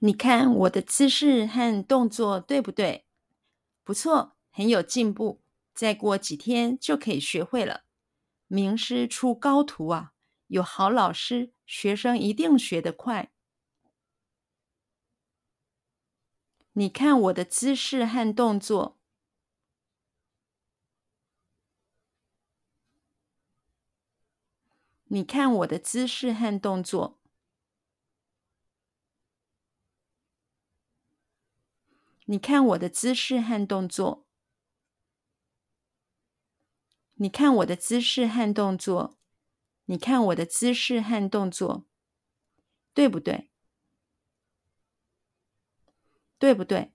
你看我的姿势和动作对不对？不错，很有进步。再过几天就可以学会了。名师出高徒啊！有好老师，学生一定学得快。你看我的姿势和动作。你看我的姿势和动作。你看我的姿势和动作。你看我的姿势和动作，你看我的姿势和动作，对不对？对不对？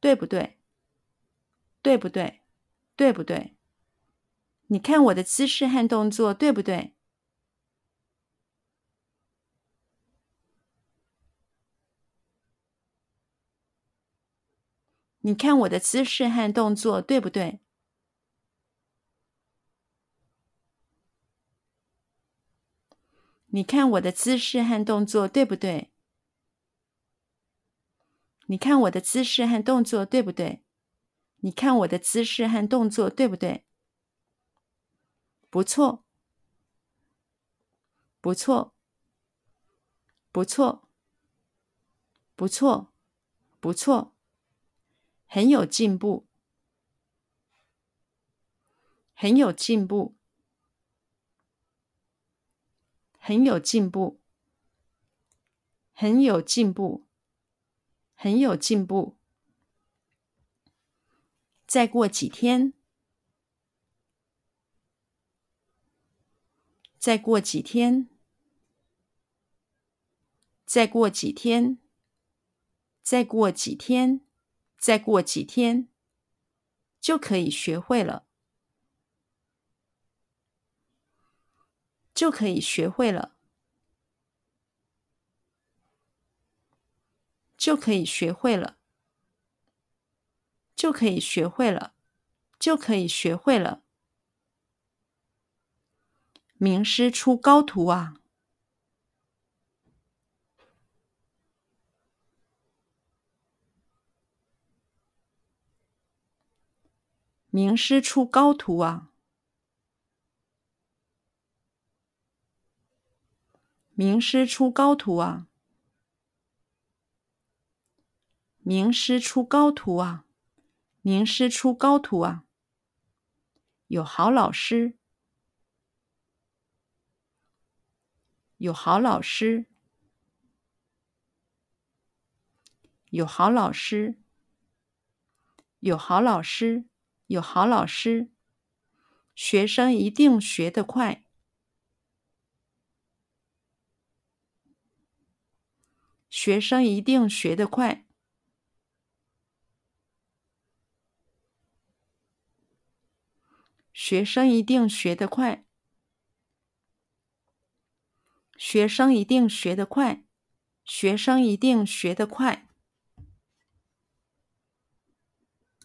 对不对？对不对？对不对？你看我的姿势和动作，对不对？你看我的姿势和动作，对不对？你看我的姿势和动作对不对？你看我的姿势和动作对不对？你看我的姿势和动作对不对？不错，不错，不错，不错，不错，很有进步，很有进步。很有进步，很有进步，很有进步。再过几天，再过几天，再过几天，再过几天，再过几天，就可以学会了。就可以学会了，就可以学会了，就可以学会了，就可以学会了。名师出高徒啊！名师出高徒啊！名师出高徒啊！名师出高徒啊！名师出高徒啊！有好老师，有好老师，有好老师，有好老师，有好老师，学生一定学得快。学生一定学得快。学生一定学得快。学生一定学得快。学生一定学得快。